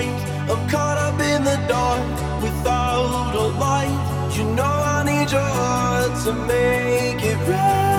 blind. I'm caught up in the dark without a light. You know I need your heart to make it right.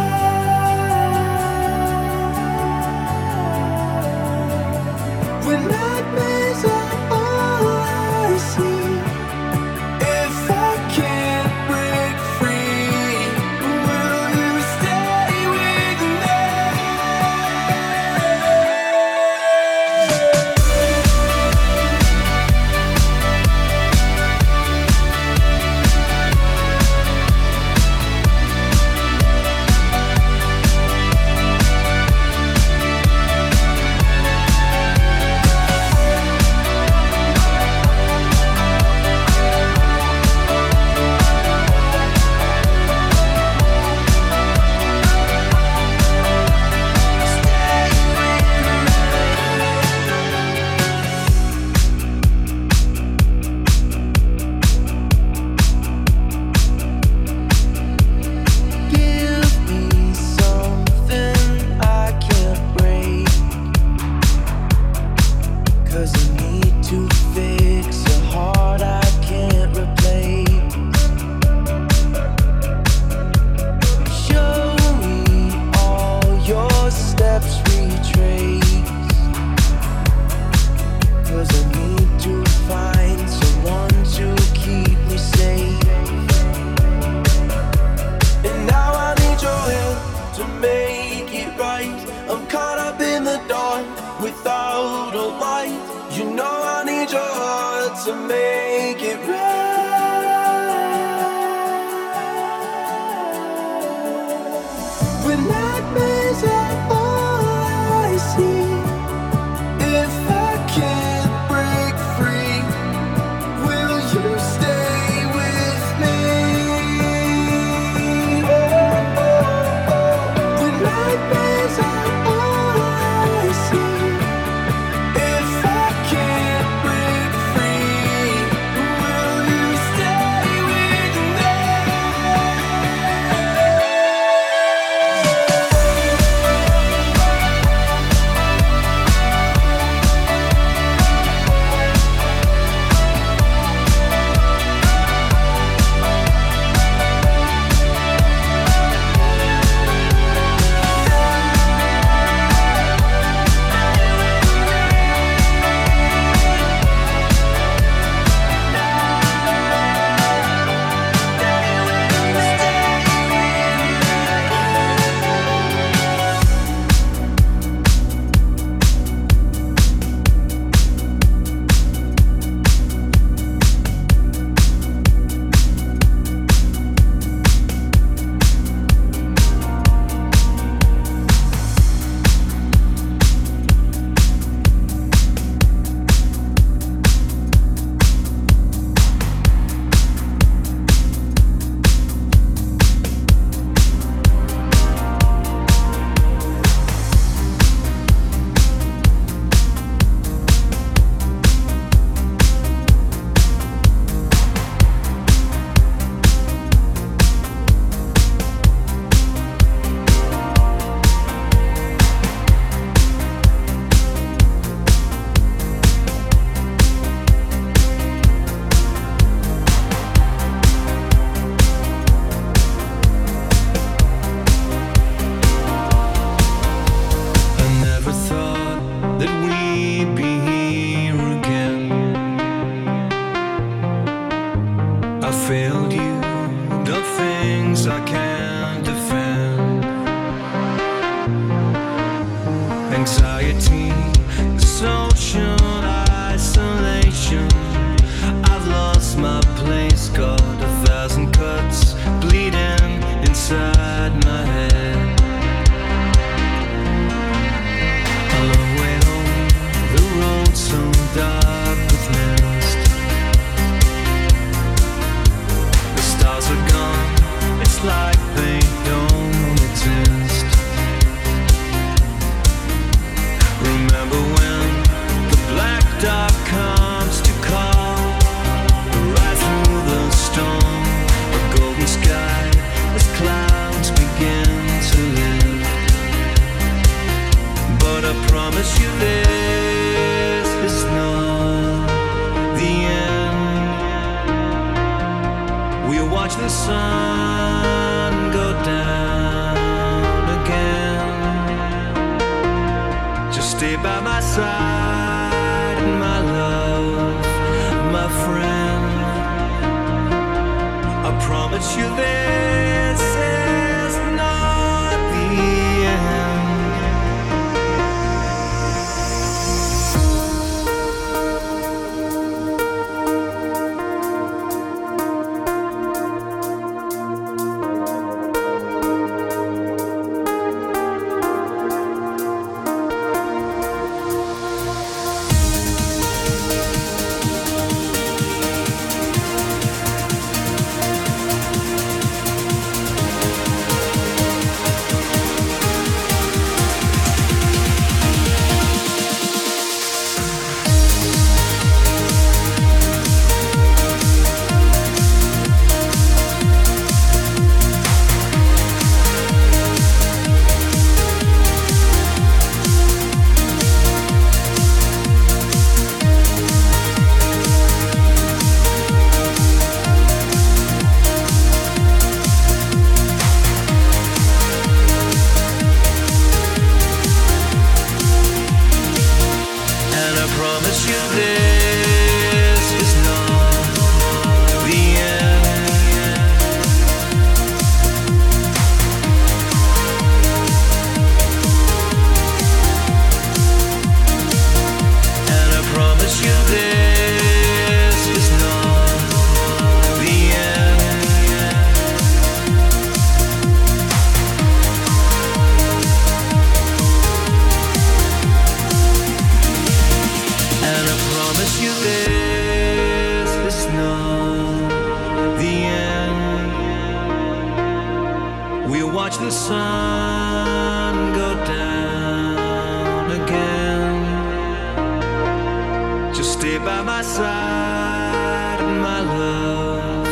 Just stay by my side, my love,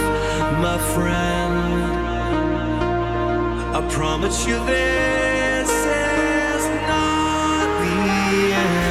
my friend. I promise you this is not the end.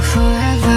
forever.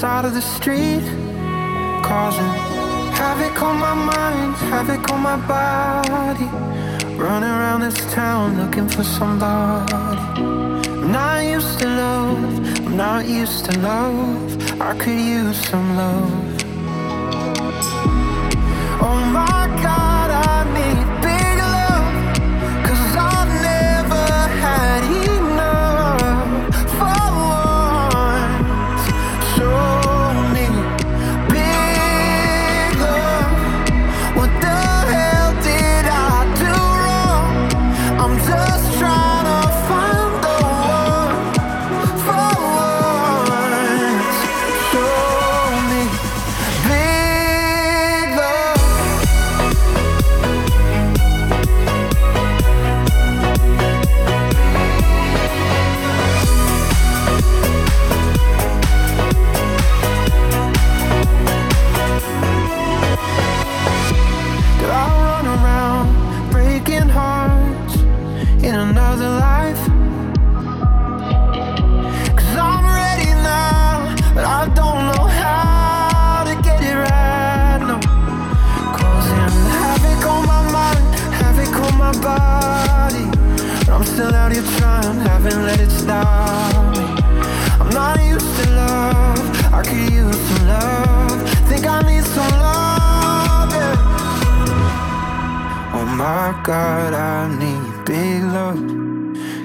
side of the street, causing havoc on my mind, havoc on my body. Running around this town looking for somebody. I'm not used to love, I'm not used to love. I could use some love. God, I need big love.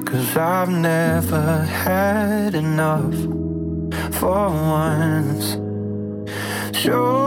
Cause I've never had enough for once. Show